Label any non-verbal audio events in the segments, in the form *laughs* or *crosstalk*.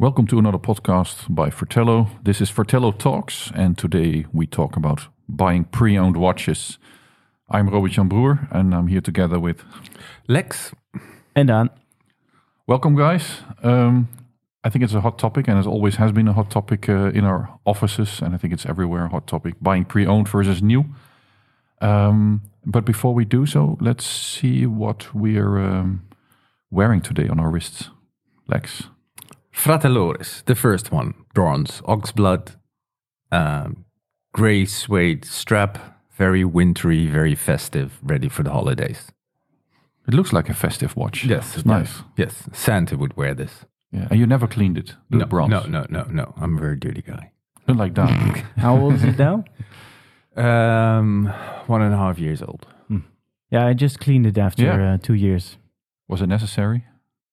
Welcome to another podcast by Fratello. This is Fratello Talks, and today we talk about buying pre owned watches. I'm Robert Jan Broer, and I'm here together with Lex. and Dan. Welcome, guys. Um, I think it's a hot topic, and it always has been a hot topic uh, in our offices, and I think it's everywhere a hot topic buying pre owned versus new. Um, but before we do so, let's see what we're um, wearing today on our wrists. Lex. Fratelloris, the first one. Bronze, oxblood, um, gray suede strap, very wintry, very festive, ready for the holidays. It looks like a festive watch. Yes, it's nice. Yes, Santa would wear this. Yeah, and you never cleaned it. The no, bronze. no, no, no, no. I'm a very dirty guy. Not like that. *laughs* How old is it now? Um, one and a half years old. Yeah, I just cleaned it after Yeah. uh, two years. Was it necessary?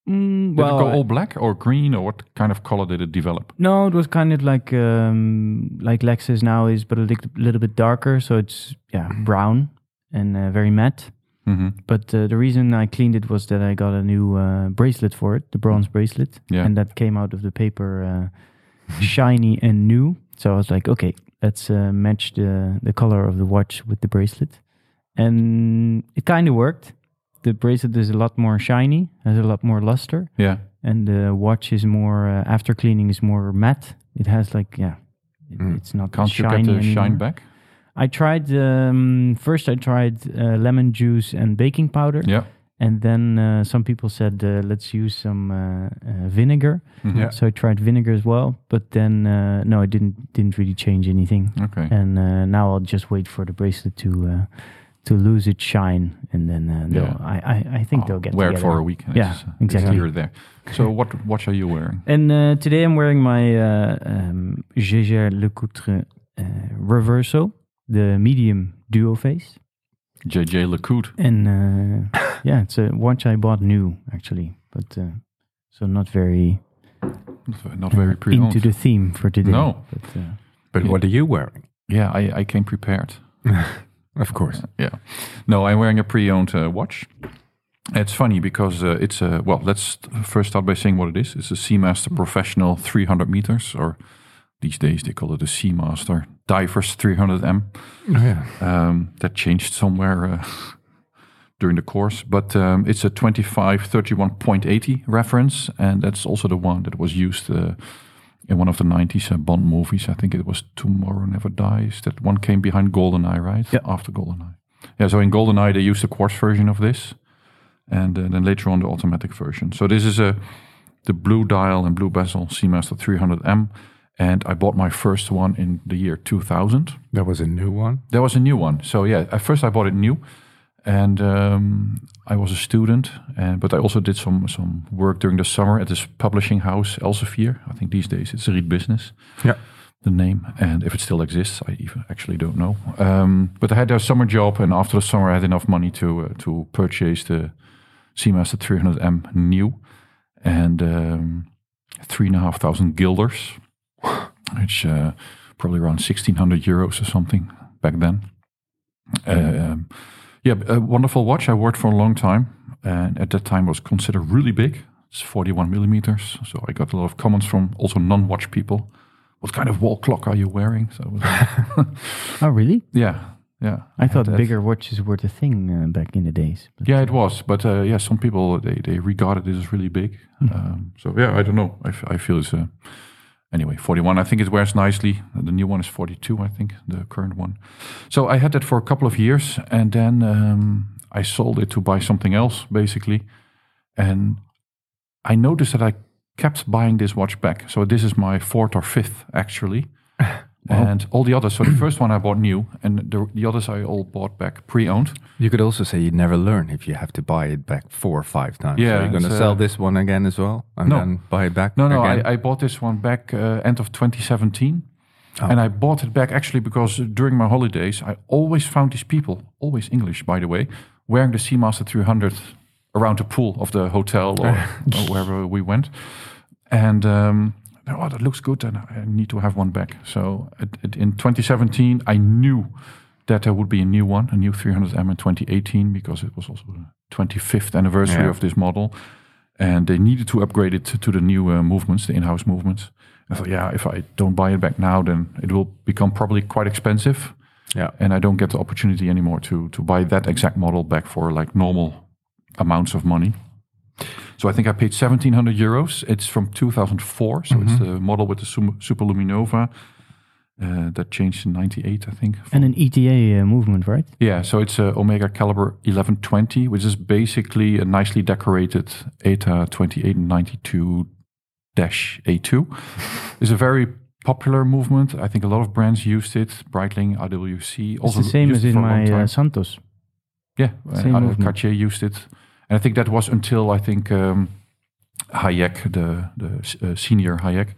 Mm, Did well, it go all black or green, or what kind of color did it develop? no, it was kind of like um, like Lexus now is, but a little, little bit darker. So it's yeah brown and uh, very matte. hmm But uh, the reason I cleaned it was that I got a new uh, bracelet for it, the bronze bracelet, Yeah. and that came out of the paper uh, shiny and new. So I was like, okay, let's uh, match the the color of the watch with the bracelet, and it kind of worked. The bracelet is a lot more shiny, has a lot more luster, Yeah. and the watch is more uh, after cleaning is more matte. It has like yeah, it- Mm. it's not Can't you shiny get the shine back? I tried um, first. I tried uh, lemon juice and baking powder, Yeah. and then uh, some people said uh, let's use some uh, uh, vinegar. Mhm. Yeah. So I tried vinegar as well, but then uh, no, it didn't didn't really change anything. Okay. And uh, now I'll just wait for the bracelet to uh, to lose its shine, and then uh, they'll, Yeah. I, I I think Oh, they'll get wear it for a week. and Yeah, it's, uh, exactly. It's here or there. So *laughs* what watch are you wearing? And uh, today I'm wearing my uh, um, Jaeger LeCoultre uh, Reverso, the medium duo face. JJ Lecoute. And uh, yeah, it's a watch I bought new actually, but uh, so not very Not- Not very pre-owned. into the theme for today. No. but, uh, But Yeah. what are you wearing? Yeah, I, I came prepared. *laughs* Of course. Yeah. No, I'm wearing a pre-owned uh, watch. It's funny because uh, it's a well. Let's first start by saying what it is. It's a Seamaster Professional 300 meters, or these days they call it a Seamaster Divers 300M. Oh, yeah. Um, that changed somewhere uh, during the course, but um, it's a 2531.80 reference, and that's also the one that was used uh, in one of the 90s uh, Bond movies. I think it was Tomorrow Never Dies. That one came behind GoldenEye, right? Yeah. After GoldenEye. Yeah, so in GoldenEye they used the quartz version of this, and uh, then later on the automatic version. So this is a the blue dial and blue bezel Seamaster 300M, and I bought my first one in the year 2000. That was a new one. There was a new one. So yeah, at first I bought it new, and um, I was a student, and but I also did some some work during the summer at this publishing house, Elsevier. I think these days it's a Reed Business, Yeah. the name, and if it still exists, I even actually don't know. Um, but I had a summer job, and after the summer, I had enough money to uh, to purchase the Seamaster 300M new, and um, three and a half thousand guilders, which uh, probably around 1600 euros or something back then. Um, yeah, a wonderful watch. I wore it for a long time, and at that time was considered really big. It's 41 millimeters, so I got a lot of comments from also non-watch people. What kind of wall clock are you wearing? So, *laughs* oh really? yeah, yeah. I thought bigger watches were the thing uh, back in the days. Yeah, uh, it was, but uh, yeah, some people they they regarded it as really big. Um, so yeah, I don't know. I, f- I feel it's uh, anyway 41. I think it wears nicely. The new one is 42. I think the current one. So I had that for a couple of years, and then um, I sold it to buy something else, basically. And I noticed that I kept buying this watch back. So this is my fourth or fifth actually. *laughs* And all the others. So the first one I bought new, and the, the others I all bought back pre-owned. You could also say you never learn if you have to buy it back four or five times. Yeah, So you're going to sell uh, this one again as well and No. then buy it back No, no? I, I bought this one back uh, end of 2017. Oh. And I bought it back actually because during my holidays, I always found these people, always English, by the way, wearing the Seamaster 300 around the pool of the hotel or, *laughs* or wherever we went. And um, oh, that looks good, and I need to have one back. So it, it, in 2017, I knew that there would be a new one, a new 300M in 2018, because it was also the 25th anniversary Yeah. of this model. and they needed to upgrade it to, to the new uh, movements, the in-house movements. I thought, yeah, if I don't buy it back now, then it will become probably quite expensive, Yeah. and I don't get the opportunity anymore to to buy that exact model back for like normal amounts of money. So I think I paid 1700 euros. It's from 2004, so it's the model with the Sum- Super Luminova uh, that changed in 98, I think. And an ETA uh, movement, right? Yeah, so it's a Omega Caliber 1120, which is basically a nicely decorated ETA 2892 A2. *laughs* It's a very popular movement. I think a lot of brands used it. Breitling, IWC, It's the same as in my uh. Santos. Yeah, Same uh, movement. Cartier used it, and I think that was until I think um, Hayek, the the uh, senior Hayek,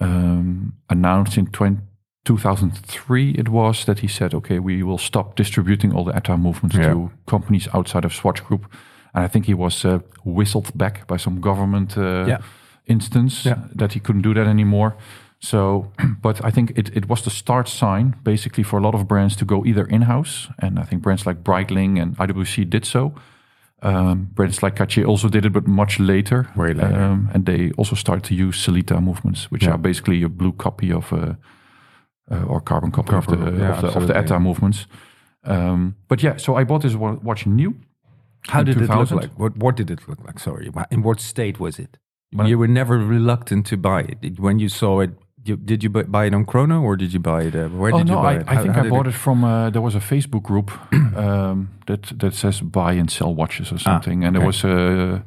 um, announced in 20, 2003 it was that he said, okay, we will stop distributing all the ETA movements Yeah. to companies outside of Swatch Group, and I think he was uh, whistled back by some government uh, Yeah. instance Yeah. that he couldn't do that anymore. So, *clears throat* but I think it, it was the start sign basically for a lot of brands to go either in house, and I think brands like Breitling and IWC did so. Um, brands like Cartier also did it, but much later. Way later. Um, and they also started to use Sellita movements, which Yeah. are basically a blue copy of uh, uh, or carbon copy of the, Carbon, yeah, of, the of the. ETA movements. Um, but yeah, so I bought this wa- watch new. How did it look like? What What did it look like? Sorry, in what state was it? Well- you were never reluctant to buy it. When you saw it, you, did you buy it on Chrono or did you buy it? Uh, where oh did no, you buy I, it? I think I bought it, from. Uh, there was a Facebook group *clears throat* um, that that says buy and sell watches or something, and there Ah, was a,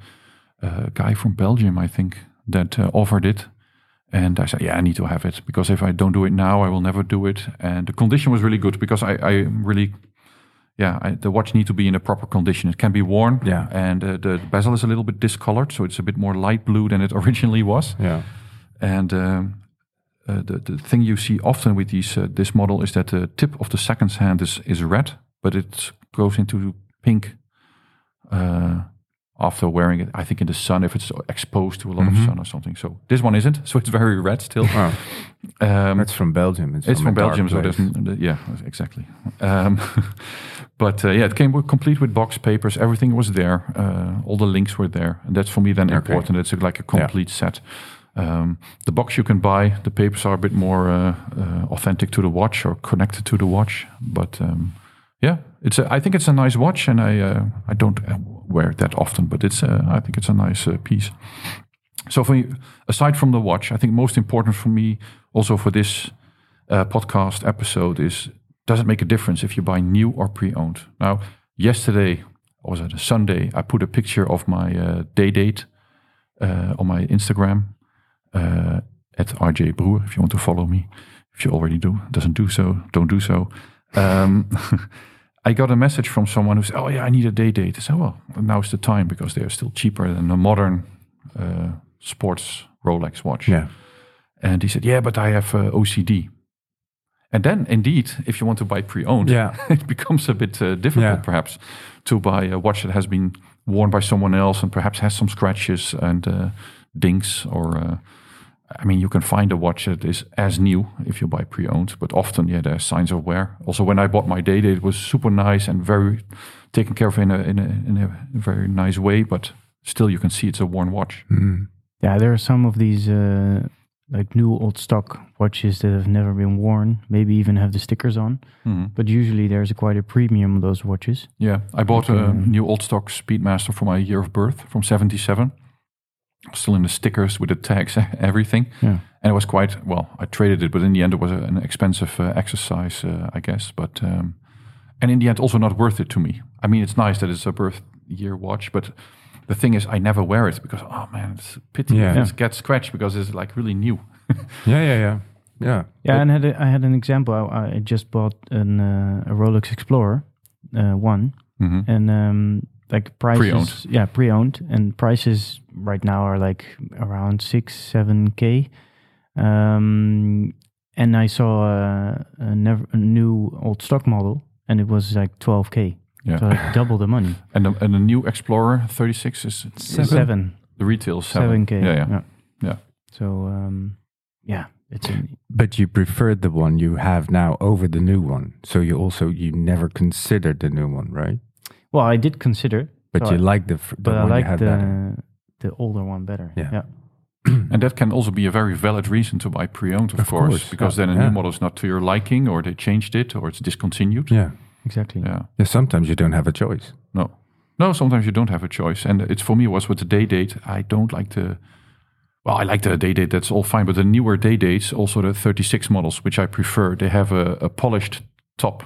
a guy from Belgium, I think, that uh, offered it. And I said, yeah, I need to have it because if I don't do it now, I will never do it. And the condition was really good because I, I really, yeah, I, the watch need to be in a proper condition. It can be worn, Yeah. and uh, the bezel is a little bit discolored, so it's a bit more light blue than it *laughs* originally was. Yeah. And um, the the thing you see often with these uh, this model is that the tip of the second hand is is red, but it goes into pink uh, after wearing it. I think in the sun if it's exposed to a lot of sun or something. So this one isn't. So it's very red still. Oh, *laughs* Um, that's from Belgium. It's, it's from, Belgium, so place. there's n- yeah, exactly. Um, *laughs* but uh, yeah, it came with, complete with box papers. Everything was there. Uh, all the links were there, and that's for me then Okay. important. It's like a complete set. Um, the box you can buy. The papers are a bit more uh, uh, authentic to the watch or connected to the watch. But um, yeah, it's. A, I think it's a nice watch, and I uh, I don't wear it that often, but it's. Uh, I think it's a nice uh, piece. So for aside from the watch, I think most important for me, also for this uh, podcast episode, is does it make a difference if you buy new or pre-owned? Now, yesterday or was it a Sunday? I put a picture of my day date on my Instagram at RJ Broer. If you want to follow me, if you already do, doesn't do so, don't do so. Um, *laughs* I got a message from someone who said, "Oh yeah, I need a day date." I said, "Well, now's the time because they're still cheaper than a modern uh, sports Rolex watch." Yeah. And he said, "Yeah, but I have uh, OCD." And then, indeed, if you want to buy pre-owned, Yeah. *laughs* it becomes a bit uh, difficult, Yeah. perhaps, to buy a watch that has been worn by someone else and perhaps has some scratches and uh, dinks. Or, uh, I mean, you can find a watch that is as new if you buy pre-owned, but often, yeah, there are signs of wear. Also, when I bought my day date, it was super nice and very taken care of in a in a, in a very nice way, but still, you can see it's a worn watch. Mm. Yeah, there are some of these uh, like new old stock watches that have never been worn, maybe even have the stickers on. But usually there's a quite a premium on those watches. Yeah, I bought a Okay. new old stock Speedmaster for my year of birth from '77. Still in the stickers with the tags, *laughs* everything. Yeah. And it was quite well. I traded it, but in the end, it was a, an expensive uh, exercise, uh, I guess. But um, and in the end, also not worth it to me. I mean, it's nice that it's a birth year watch, but the thing is, I never wear it because oh man, it's a pity Yeah. if it gets scratched because it's like really new. *laughs* Yeah, yeah, yeah, yeah. Yeah, and I had a, I had an example. I, I just bought an, uh, a Rolex Explorer uh, one, Mhm. and um, like prices, Pre-owned. yeah, pre-owned, and prices right now are like around six, seven k. Um, and I saw a, a, never, a new old stock model, and it was like twelve k. Yeah. So like double the money. *laughs* And the, and the new Explorer 36 is Seven, the retail is seven. seven k. Yeah, yeah, yeah. yeah. So um, yeah, it's a, But you preferred the one you have now over the new one. So you also you never considered the new one, right? Well, I did consider, But So you I- like the, f- the but I one you like had the better. the older one better. Yeah. yeah. And that can also be a very valid reason to buy pre-owned, of, Of course, course, because yeah, then a yeah. new model is not to your liking, or they changed it, or it's discontinued. Yeah. exactly. Yeah. Yeah. Sometimes you don't have a choice. No. No, sometimes you don't have a choice. And it's for me was with the day date. I don't like the well, I like the day date, that's all fine. But the newer day dates, also the 36 models, which I prefer, they have a, a polished top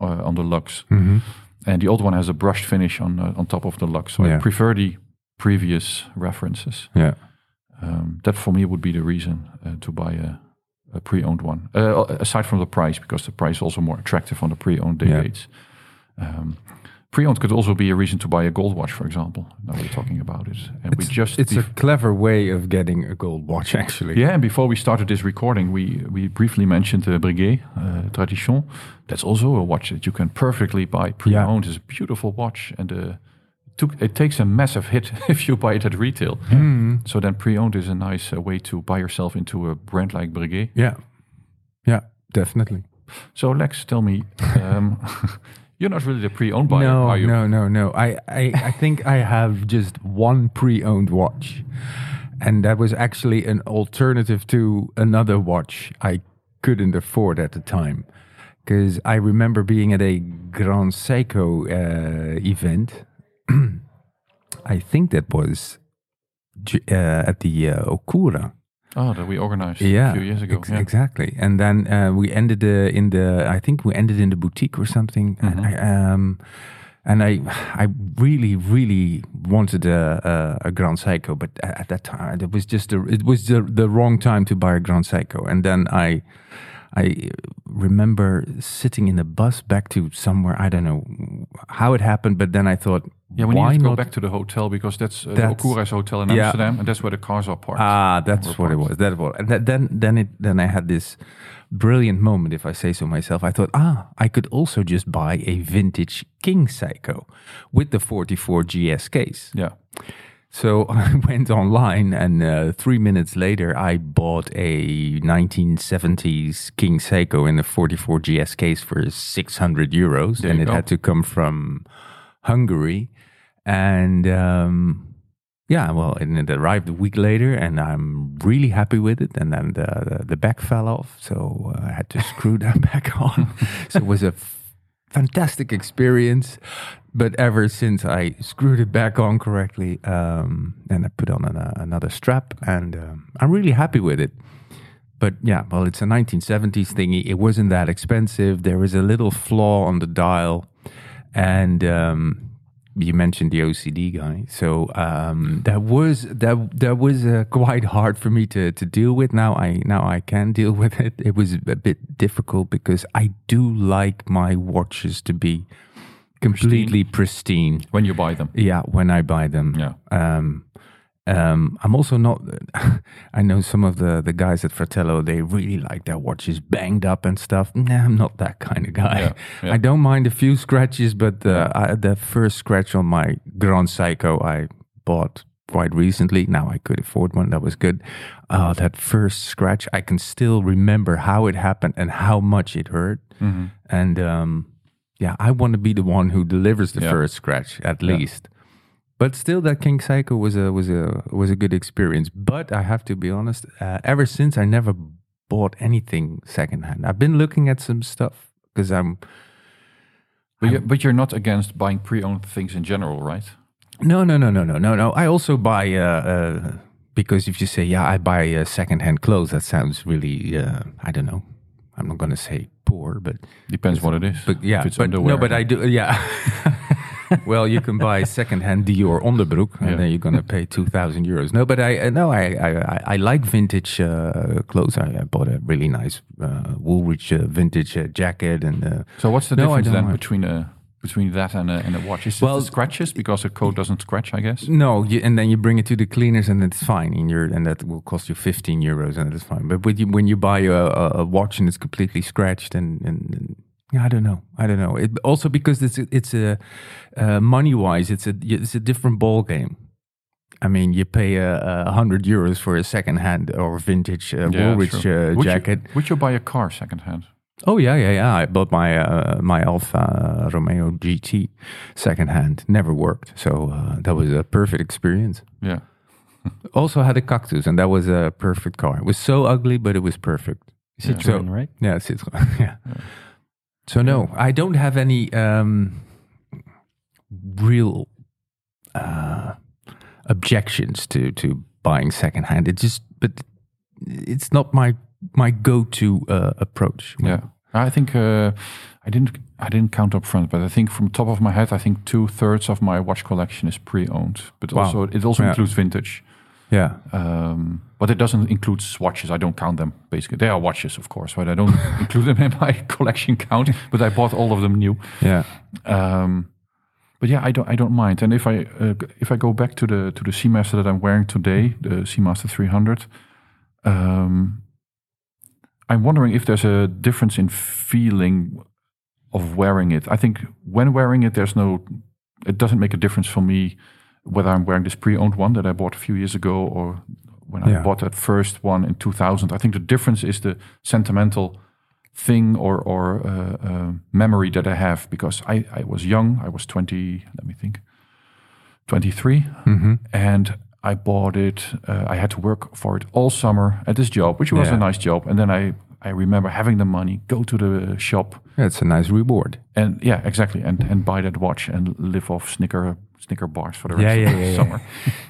uh, on the lugs. Mm-hmm. And the old one has a brushed finish on uh, on top of the lugs. So I prefer the previous references. Yeah. Um, that for me would be the reason uh, to buy a, a pre-owned one. Uh, aside from the price, because the price is also more attractive on the pre-owned day Yeah. dates. Um, pre-owned could also be a reason to buy a gold watch, for example. Now we're talking about it, and we just It's a clever way of getting a gold watch, *laughs* actually. yeah. And before we started this recording, we we briefly mentioned the Breguet uh, Tradition. That's also a watch that you can perfectly buy pre-owned. It's a beautiful watch, and uh, took, it takes a massive hit *laughs* if you buy it at retail. Mhm. So then pre-owned is a nice uh, way to buy yourself into a brand like Breguet. Yeah. Yeah. Definitely. So Lex, tell me, um, *laughs* you're not really the pre-owned buyer, no, are you? no, no, no. I, I, I think I have just one pre-owned watch, and that was actually an alternative to another watch I couldn't afford at the time. Because I remember being at a Grand Seiko uh, event. *clears throat* I think that was uh, at the uh, Okura. Oh, that we organized yeah, a few years ago. ex- yeah. exactly. And then uh, we ended uh, in the. I think we ended in the boutique or something. And Mhm. I, um, and I, I really, really wanted a, a, a Grand Seiko, but at that time it was just a, it was the, the wrong time to buy a Grand Seiko. And then I, I remember sitting in the bus back to somewhere. I don't know how it happened, but then I thought, Yeah, we why need to go back to the hotel because that's, uh, That's- the Okura's hotel in yeah. Amsterdam, and that's where the cars are parked. Ah, that's what it was. That was. And that, then, then it, then I had this brilliant moment, if I say so myself. I thought, ah, I could also just buy a vintage King Seiko with the 44 GS case. Yeah. So *laughs* I went online, and uh, three minutes later, I bought a 1970s King Seiko in the 44 GS case for 600 euros, There and it go. had to come from Hungary. And um, yeah, well, and it arrived a week later, and I'm really happy with it. And then the the, the back fell off, so uh, I had to *laughs* screw that back on. so it was a fantastic experience. But ever since I screwed it back on correctly, um, and I put on an, uh, another strap, and um, I'm really happy with it. But yeah, well, it's a 1970s thingy. It wasn't that expensive. There was a little flaw on the dial, and um, you mentioned the OCD guy, so um, that was that that was uh, quite hard for me to to deal with. Now I now I can deal with it. It was a bit difficult because I do like my watches to be completely pristine. When you buy them. Yeah, when I buy them. Yeah. Um, um, I'm also not. *laughs* I know some of the the guys at Fratello. They really like their watches banged up and stuff. Nah, I'm not that kind of guy. Yeah, *laughs* yeah. I don't mind a few scratches, but the I, the first scratch on my Grand Seiko I bought quite recently. Now I could afford one. That was good. Uh, that first scratch, I can still remember how it happened and how much it hurt. Mhm. And um, yeah, I want to be the one who delivers the Yeah. first scratch at Yeah. least. But still, that King Seiko was a was a was a good experience. But I have to be honest. Uh, ever since, I never bought anything secondhand. I've been looking at some stuff because I'm. But, you, but you're not against buying pre-owned things in general, right? No, no, no, no, no, no, no. I also buy uh, uh, because if you say, "Yeah, I buy uh, secondhand clothes," that sounds really. Uh, I don't know. I'm not going to say poor, but Depends what it is. But yeah, if it's but underwear. no, but I do. Yeah. *laughs* well, you can buy secondhand Dior onderbroek, and Yeah. then you're gonna pay two thousand euros. No, but I uh, no, I I, I- like vintage uh, clothes. I, I bought a really nice uh, Woolrich uh, vintage uh, jacket, and uh, So what's the No, difference then mind. between a between that and a, and a watch? Is Well- the scratches because a coat doesn't scratch? I guess. no, you, and then you bring it to the cleaners, and it's fine, and you're and that will cost you fifteen euros, and it's fine. But when you when you buy a, a, watch and it's completely scratched, and, and, and I don't know, I don't know. It, also because it's a, it's a uh, money wise, it's a it's a different ball game. I mean, you pay a, a hundred euros for a second hand or vintage uh, Woolrich true. uh, would jacket. You, would you buy a car secondhand? Oh yeah, yeah, yeah. I bought my uh, my Alfa Romeo GT secondhand. Never worked, so uh, that was a perfect experience. Yeah. *laughs* also had a Cactus, and that was a perfect car. It was so ugly, but it was perfect. Citroen, right? Yeah, Citroen. *laughs* Yeah. So no, I don't have any um, real uh, objections to to buying secondhand. It just, but it's not my my go-to uh, approach. Yeah, I think uh, I didn't I didn't count up front, but I think from top of my head, I think two thirds of my watch collection is pre-owned. But Wow. also it also Yeah. includes vintage. yeah, Um, but it doesn't include swatches. I don't count them. Basically, they are watches, of course, but I don't *laughs* include them in my *laughs* collection count. But I bought all of them new. yeah, Um, but yeah, I don't I don't mind. And if I uh, if I go back to the to the Seamaster that I'm wearing today, the Seamaster 300, um, I'm wondering if there's a difference in feeling of wearing it. I think when wearing it, there's no. It doesn't make a difference for me whether I'm wearing this pre-owned one that I bought a few years ago or when I bought that first one in 2000. I think the difference is the sentimental thing or or uh, uh, memory that I have because I I was young. I was 20. Let me think. 23, hmm and I bought it. Uh, I had to work for it all summer at this job, which was Yeah. a nice job. And then I I remember having the money, go to the shop, yeah. It's a nice reward. and yeah, exactly, and and buy that watch and live off Snicker Snicker bars for the rest yeah, of the yeah, yeah. summer.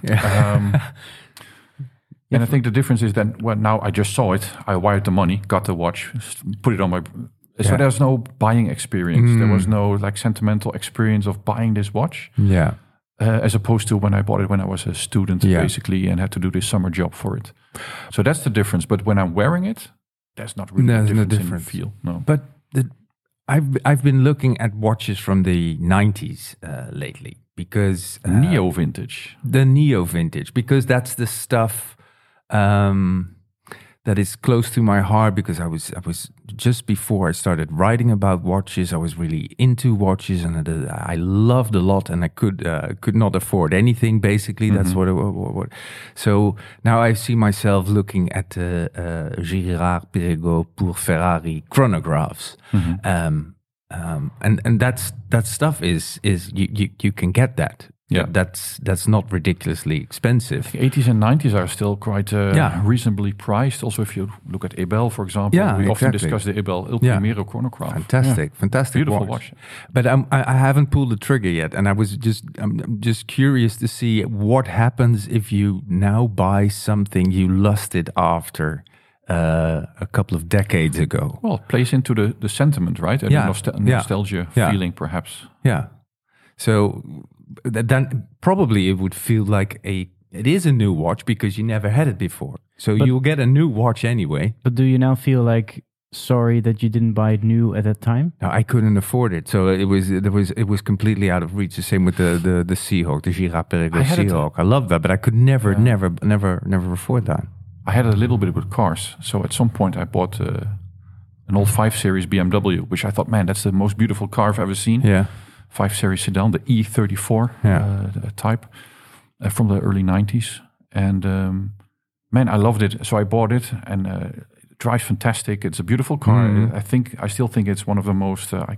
*laughs* Um, *laughs* and I think the difference is that well, now I just saw it. I wired the money, got the watch, put it on my. So there's no buying experience. There was Mm. no like sentimental experience of buying this watch, Yeah, uh, as opposed to when I bought it when I was a student, Yeah. basically, and had to do this summer job for it. So that's the difference. But when I'm wearing it, there's not really There's a no difference, difference. feel. No. but the, I've I've been looking at watches from the '90s uh, lately because uh, Neo vintage. the neo vintage because that's the stuff um, that is close to my heart because I was I was just before I started writing about watches I was really into watches and I, I loved a lot and I could uh, could not afford anything basically. That's what, it, what, what, so now I see myself looking at the uh, Girard Perregaux pour Ferrari chronographs. Um, um, and and that's that stuff is is you, you you can get that Yeah. that's that's not ridiculously expensive. The 80s and 90s are still quite uh, Yeah. reasonably priced. Also, if you look at Ebel, for example, Yeah, we often discuss the Ebel El Yeah. Primero chronograph. Fantastic, fantastic, Beautiful watch. watch. But um, I, I haven't pulled the trigger yet, and I was just I'm, I'm just curious to see what happens if you now buy something you lusted after uh, a couple of decades ago. Well, it plays into the, the sentiment, right? And Yeah. the nostal- nostalgia Yeah. feeling, perhaps. Yeah. So then probably it would feel like a it is a new watch because you never had it before. So But- you'll get a new watch anyway. But do you now feel like sorry that you didn't buy it new at that time? Now, I couldn't afford it, so it was it was it was completely out of reach. The same with the the the Seahawk, the Girard Perregaux I Seahawk. I love that, but I could never, Yeah. never, never, never afford that. I had a little bit with cars. So at some point, I bought uh, an old 5 Series BMW, which I thought, man, that's the most beautiful car I've ever seen. Yeah, 5 Series sedan, the E34 Yeah. uh, type uh, from the early 90s. And um, man, I loved it. So I bought it and uh, it drives fantastic. It's a beautiful car. Mhm. I think, I still think it's one of the most, uh, uh,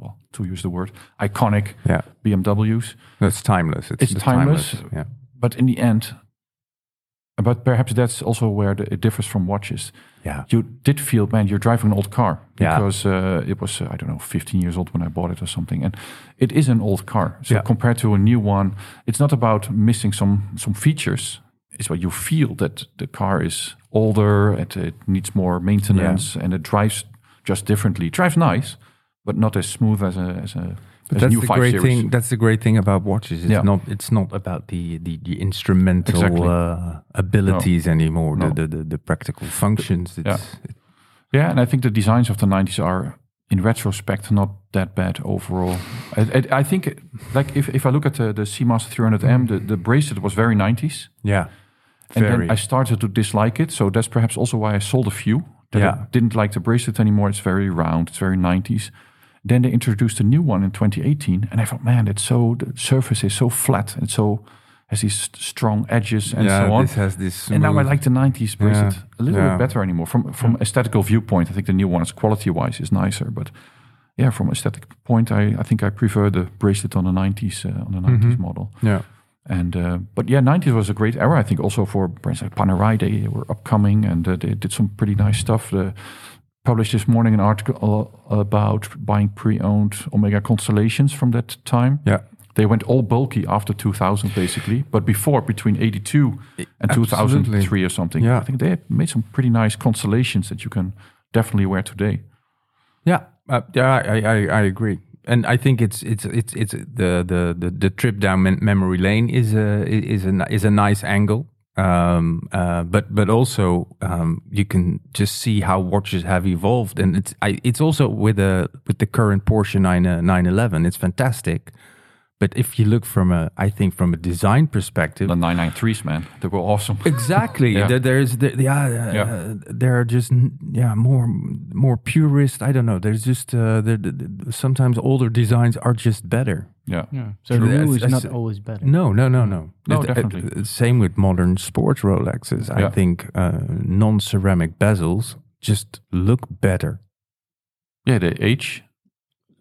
well, to use the word, iconic yeah, BMWs. that's timeless. It's, It's the timeless. Yeah, But in the end, but perhaps that's also where the, it differs from watches. yeah, You did feel, man, you're driving an old car Yeah. because uh, it was, uh, I don't know, 15 years old when I bought it or something. And it is an old car. So Yeah. compared to a new one, it's not about missing some some features. It's what you feel that the car is older, it, it needs more maintenance, and it drives just differently. It drives nice, but not as smooth as a as a, But that's the great Series. thing. That's the great thing about watches. It's Yeah. not. It's not about the the, the instrumental Exactly. uh, abilities anymore. No. The, the the practical functions. It's, Yeah. Yeah, and I think the designs of the 90s are, in retrospect, not that bad overall. I, I, I think, like, if, if I look at the, the Seamaster 300M, the, the bracelet was very 90s. yeah. And Very. then I started to dislike it. So that's perhaps also why I sold a few. That Yeah. I didn't like the bracelet anymore. It's very round, it's very 90s. Then they introduced a new one in 2018. And I thought, man, it's so, the surface is so flat and so has these strong edges and yeah, so on. this has this. And now I like the 90s bracelet Yeah. a little Yeah. bit better anymore. From from aesthetical viewpoint, I think the new one is quality wise is nicer. But yeah, from aesthetic point, I, I think I prefer the bracelet on the 90s uh, on the 90s Mhm. model. Yeah. And uh, but yeah, 90s was a great era. I think also for brands like Panerai, they were upcoming and uh, they did some pretty nice stuff. Uh, published this morning an article about buying pre-owned Omega Constellations from that time. Yeah. They went all bulky after 2000, basically. But before, between 82 and Absolutely. 2003 or something, Yeah. I think they made some pretty nice constellations that you can definitely wear today. Yeah, uh, yeah, I, I, I agree, and I think it's it's it's it's the the the, the trip down mem- memory lane is a is a is a nice angle. Um, uh, but but also um, you can just see how watches have evolved, and it's I, it's also with a with the current Porsche 9 uh, 911, it's fantastic. But if you look from a, I think from a design perspective, The 993s, man, they were awesome. Exactly. *laughs* Yeah. There, there's the, yeah, uh, Yeah. there are just yeah more more purist. I don't know. There's just uh, there, the- the- sometimes older designs are just better. yeah. Yeah. So True. the new is not always better. No, no, no, no. No, It- uh, definitely. uh, same with modern sports Rolexes. I Yeah. think uh, non-ceramic bezels just look better. Yeah, they age.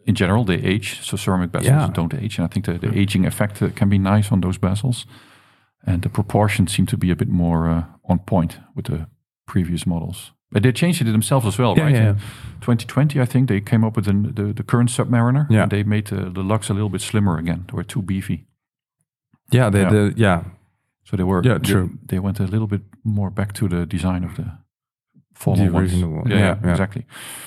In general, they age. So ceramic bezels Yeah. don't age. And I think the, the aging effect uh, can be nice on those bezels. And the proportions seem to be a bit more uh, on point with the previous models. But they changed it themselves as well, Yeah, right? yeah. In 2020, I think they came up with an, the, the current Submariner. Yeah. And they made the, the lugs a little bit slimmer again. They were too beefy. Yeah, the, Yeah. the yeah So they were. Yeah, they- true. They, went a little bit more back to the design of the former The ones. one. Yeah, Yeah, yeah. exactly.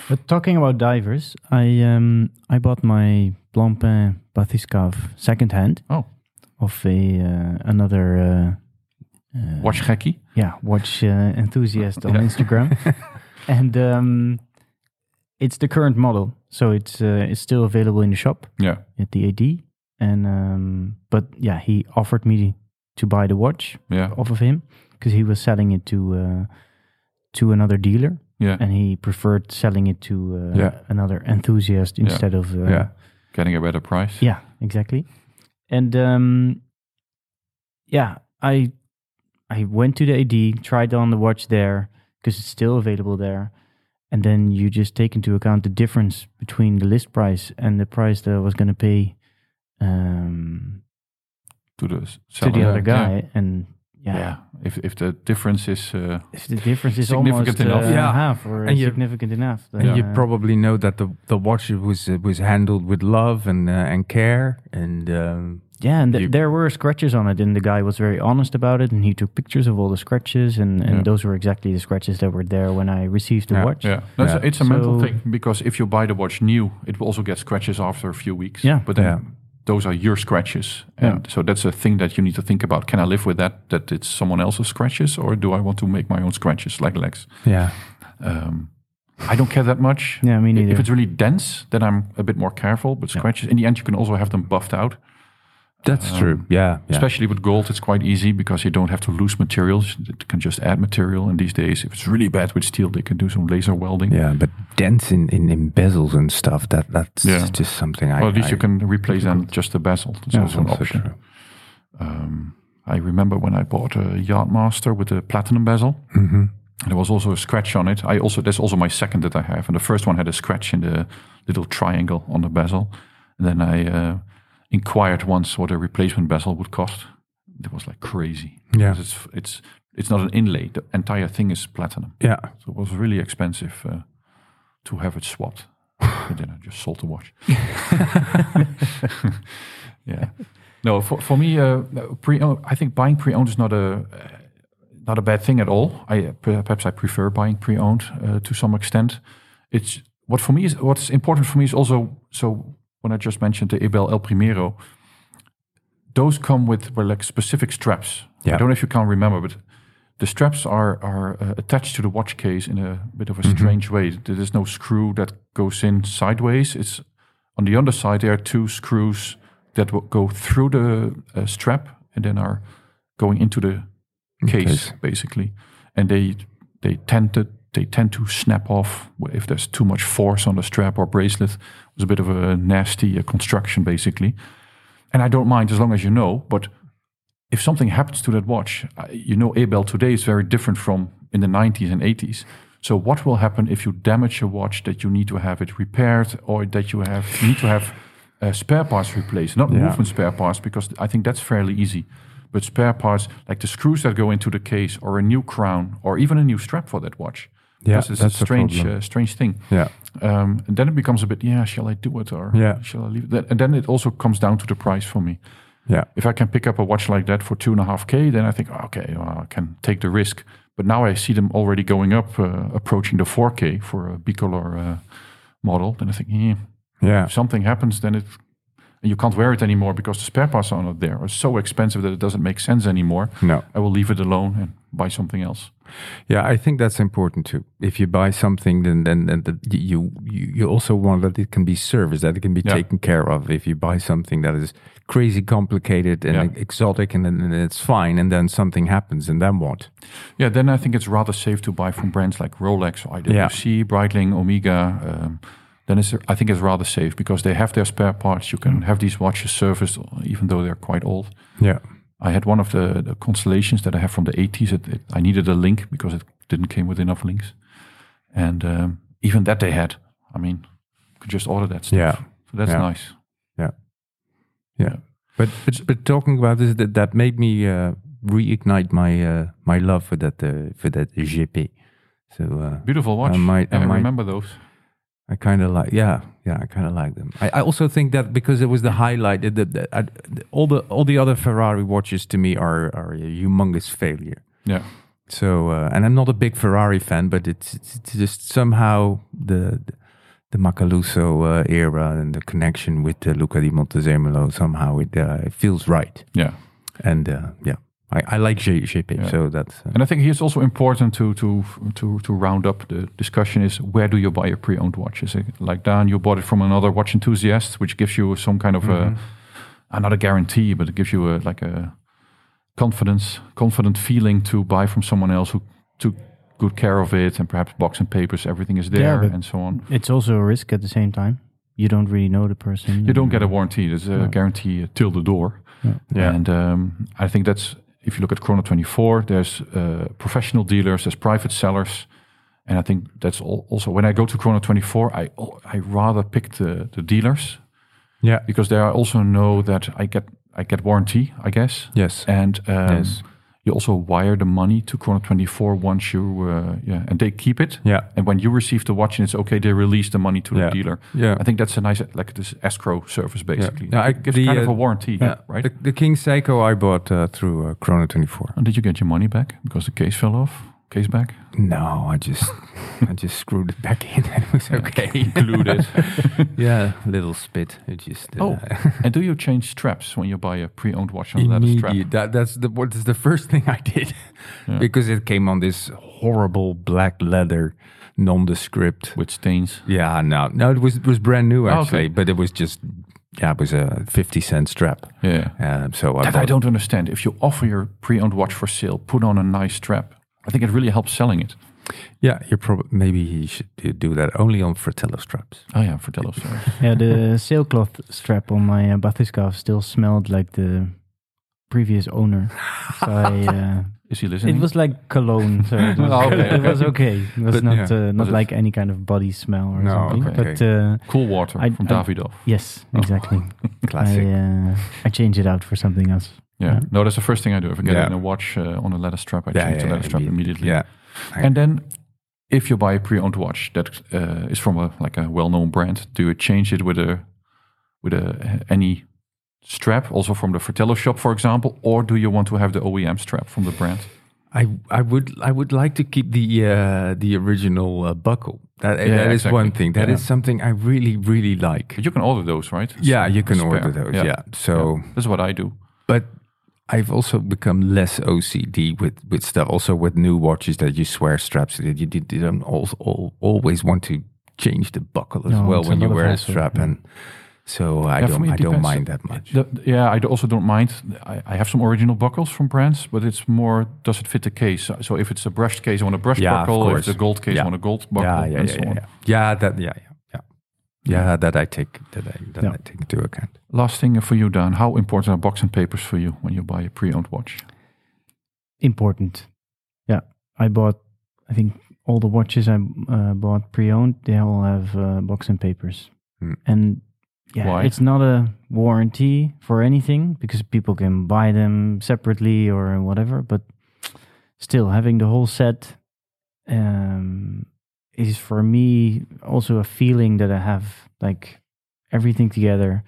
But talking about divers, I um I bought my Blancpain Bathyscaphe second hand. Oh. Of a uh, another uh, uh, Watch Gekkie. yeah watch uh, enthusiast on *laughs* Yeah. Instagram, *laughs* and um, it's the current model, so it's uh, it's still available in the shop Yeah. at the AD. And um, but yeah, he offered me to buy the watch Yeah. off of him because he was selling it to uh, to another dealer, Yeah. and he preferred selling it to uh, Yeah. another enthusiast instead of uh, yeah. Getting a better price. yeah, exactly. And um, yeah, I I went to the AD, tried on the watch there because it's still available there, and then you just take into account the difference between the list price and the price that I was going to pay um, To the to the other Yeah. guy, and yeah, Yeah. If if the difference is uh, if the difference is Significant almost enough. uh, Yeah. half or And you- significant enough, And you uh, probably know that the the watch was uh, was handled with love and uh, and care and um, Yeah, and th- You- there were scratches on it, and the guy was very honest about it, and he took pictures of all the scratches, and, and Yeah. those were exactly the scratches that were there when I received the Yeah, watch. yeah, That's Yeah. it's a mental thing because if you buy the watch new, it will also get scratches after a few weeks. Yeah. but then Yeah. Those are your scratches, and Yeah. so that's a thing that you need to think about. Can I live with that? That it's someone else's scratches, or do I want to make my own scratches like Lex? yeah Um, I don't care that much. Yeah, me neither. If it's really dense, then I'm a bit more careful. But scratches, in the end, you can also have them buffed out. That's true yeah, yeah. Especially with gold, it's quite easy because you don't have to lose materials. It can just add material. And these days, if it's really bad with steel, they can do some laser welding. Yeah, but dents in, in, in bezels and stuff, that that's Yeah. just something I. Well, at least I, you can replace then just the bezel. That's Yeah, also an option. Um, I remember when I bought a Yachtmaster with a platinum bezel. Mhm. There was also a scratch on it. I also that's also my second that I have, and the first one had a scratch in the little triangle on the bezel. And then I uh, inquired once what a replacement bezel would cost. It was like crazy. Yeah. It's it's it's not an inlay. The entire thing is platinum, Yeah, so it was really expensive uh, to have it swapped. *laughs* and then I just sold the watch. *laughs* yeah. No, for for me, uh, pre I think buying pre-owned is not a uh, not a bad thing at all. I perhaps I prefer buying pre-owned uh, to some extent. It's what for me is what's important for me is also so when I just mentioned the Ebel El Primero, those come with well, like specific straps. I don't know if you can remember, but the straps are are uh, attached to the watch case in a bit of a strange way. There is no screw that goes in sideways. It's on the underside. There are two screws that will go through the uh, strap and then are going into the case, Case. basically. And they they tend to they tend to snap off if there's too much force on the strap or bracelet. It was a bit of a nasty uh, construction, basically. And I don't mind as long as you know, but if something happens to that watch, uh, you know, Ebel today is very different from in the 90s and 80s. So what will happen if you damage a watch that you need to have it repaired or that you have need to have uh, spare parts replaced, not Yeah. movement spare parts, because I think that's fairly easy. But spare parts like the screws that go into the case, or a new crown, or even a new strap for that watch. Yeah, that's a strange, uh, strange thing. Yeah. Um, and then it becomes a bit, yeah, shall I do it or Yeah. shall I leave it? And then it also comes down to the price for me. Yeah. If I can pick up a watch like that for two and a half k, then I think, okay, well, I can take the risk. But now I see them already going up, uh, approaching the 4k for a bicolor uh, model. Then I think, yeah, Yeah. if something happens, then it and you can't wear it anymore because the spare parts are not there. Are so expensive that it doesn't make sense anymore. No. I will leave it alone and buy something else. Yeah, I think that's important too. If you buy something, then then, then the, you, you you also want that it can be serviced, that it can be Yeah. taken care of. If you buy something that is crazy complicated and Yeah. exotic, and then and it's fine, and then something happens, and then what? Yeah, then I think it's rather safe to buy from brands like Rolex, IWC, Breitling, Omega. Um, then it's, I think it's rather safe because they have their spare parts. You can have these watches serviced, even though they're quite old. Yeah, I had one of the, the constellations that I have from the 80s. It, it, I needed a link because it didn't came with enough links, and um, even that they had. I mean, you could just order that stuff. Yeah. so that's Yeah. nice. yeah. But but, but talking about this, that, that made me uh, reignite my uh, my love for that uh, for that GP. So uh, Beautiful watch. I might- I I might- remember those. I kind of like, yeah, yeah, I kind of like them. I, I also think that because it was the highlight, the, the, the, all the all the other Ferrari watches to me are are a humongous failure. Yeah. So, uh, and I'm not a big Ferrari fan, but it's, it's, it's just somehow the the Macaluso uh, era and the connection with uh, Luca di Montezemolo somehow it, uh, it feels right. Yeah. And uh, yeah, I, I like G- GP, Yeah. so that's uh, And I think it's also important to to to to round up the discussion is where do you buy your pre-owned watch? Is it like Dan, you bought it from another watch enthusiast, which gives you some kind of Mm-hmm. a not a guarantee, but it gives you a like a confidence, confident feeling to buy from someone else who took good care of it and perhaps box and papers, everything is there but- and so on. It's also a risk at the same time. You don't really know the person. You don't get a warranty. There's a No. guarantee uh, till the door. yeah, And um, I think that's if you look at Chrono 24, there's uh, professional dealers, there's private sellers, and I think that's al- also when I go to Chrono 24, I I rather pick the, the dealers. Yeah, because there I also know that I get I get warranty, I guess, yes, and um, Yes. You also wire the money to Chrono 24 once you uh, yeah, and they keep it. yeah, And when you receive the watch and it's okay, they release the money to Yeah. the dealer. yeah. I think that's a nice like this escrow service basically. Yeah, I- it gives the, kind of uh, a warranty, Yeah, right? The, the King Seiko I bought uh, through uh, Chrono 24. And did you get your money back because the case fell off? Case back? No, I just *laughs* I just screwed it back in and it was okay. *laughs* Glued it. *laughs* yeah, little spit. It just uh, Oh, and do you change straps when you buy a pre-owned watch on leather strap? That that's the what is the first thing I did Yeah. because it came on this horrible black leather nondescript. With stains. Yeah, no, no, it was it was brand new Oh, okay. actually, but it was just yeah, it was a fifty cent strap. Yeah. Um, so I That I don't understand. If you offer your pre-owned watch for sale, put on a nice strap. I think it really helps selling it. Yeah, you're probably maybe you should do- do that only on Fratello straps. Oh yeah, Fratello. sorry. *laughs* Yeah, the sailcloth strap on my uh, Bathyscaphe still smelled like the previous owner. So I, *laughs* uh, Is he listening? it was like cologne, so it *laughs* was, Oh, okay, it was okay. okay. It was But, not yeah, uh, not it- like any kind of body smell or No, something. okay. But uh, cool water I- from I- Davidoff. yes, exactly. Classic. I uh, I changed it out for something else. Yeah. Yeah. No, that's the first thing I do. If I get Yeah. in a watch uh, on a leather strap, I Yeah, change yeah, the leather strap immediately. Yeah. And then, if you buy a pre-owned watch that uh, is from a like a well-known brand, do you change it with a with a any strap, also from the Fratello shop, for example, or do you want to have the OEM strap from the brand? I I would I would like to keep the uh, the original uh, buckle. That Yeah, that is exactly. one thing. That is Yeah. something I really really like. But you can order those, right? Yeah, you can order those. Yeah. So, Yeah. That's what I do. but I've also become less OCD with with stuff. Also with new watches that you swear straps that you, you don't al- al- always want to change the buckle as No, well when you wear a strap yeah. and. So I Yeah, don't I don't mind that much. The- yeah, I also don't mind. I, I have some original buckles from brands, but it's more does it fit the case? So, so if it's a brushed case, I want a brushed Yeah, buckle. If it's a gold case, Yeah. I want a gold buckle, yeah, yeah, and yeah, so yeah, on. yeah. Yeah, that yeah, yeah, yeah. Yeah, that I take that I that Yeah. I take into account. Last thing for you, Dan. How important are box and papers for you when you buy a pre-owned watch? Important. Yeah, I bought. I think all the watches I uh, bought pre-owned, they all have uh, box and papers, Hmm. and yeah, Why? it's not a warranty for anything because people can buy them separately or whatever. But still, having the whole set um, is for me also a feeling that I have like everything together.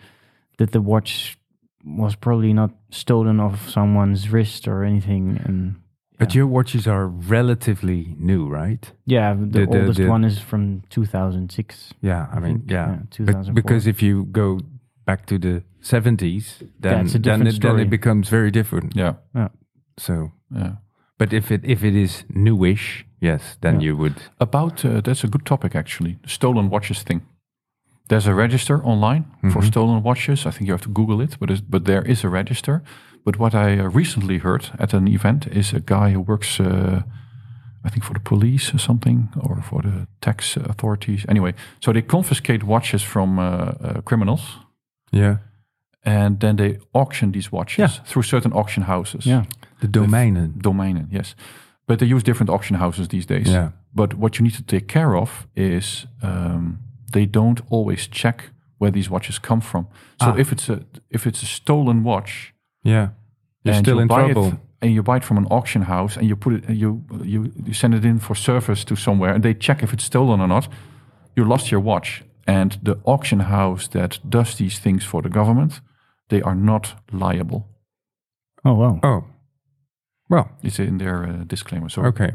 That the watch was probably not stolen off someone's wrist or anything, and But your watches are relatively new, right? yeah, the, The- the- oldest the- one is from 2006. Yeah, I mean, think, yeah. yeah, But because if you go back to the 70s, then it's a then, it, then it becomes very different. Yeah, Yeah, So, yeah. but if it if it is newish, yes, then Yeah. you would. About uh, that's a good topic actually. The stolen watches thing. There's a register online for Mhm. stolen watches. I think you have to Google it, but but there is a register. But what I uh, recently heard at an event is a guy who works, uh, I think, for the police or something, or for the tax authorities. Anyway, so they confiscate watches from uh, uh, criminals, Yeah. and then they auction these watches Yeah. through certain auction houses. Yeah, The domeinen. domainen, yes. But they use different auction houses these days. Yeah. But what you need to take care of is um, they don't always check where these watches come from. So Ah. if it's a if it's a stolen watch, Yeah. You're and still you in buy trouble. it and you buy it from an auction house and you put it you you you send it in for service to somewhere and they check if it's stolen or not, you lost your watch. And the auction house that does these things for the government, they are not liable. Oh wow. Oh. Well, It's in their uh, disclaimer. So okay.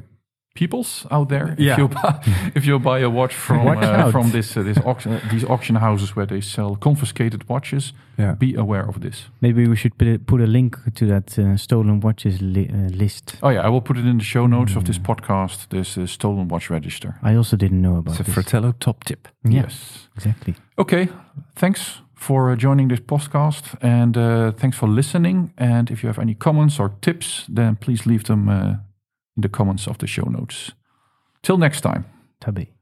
peoples out there, if Yeah. you buy, *laughs* if you buy a watch from Watch uh, from this uh, this auction these auction houses where they sell confiscated watches, Yeah. be aware of this. Maybe we should put a, put a link to that uh, stolen watches li- uh, list. Oh yeah, I will put it in the show notes of Mm. this podcast. This uh, stolen watch register. I also didn't know about it. It's a this. Fratello top tip. Yeah, Yes. exactly. Okay. Thanks for uh, joining this podcast and uh, thanks for listening. And if you have any comments or tips, then please leave them uh, in the comments of the show notes. Till next time. Tabé.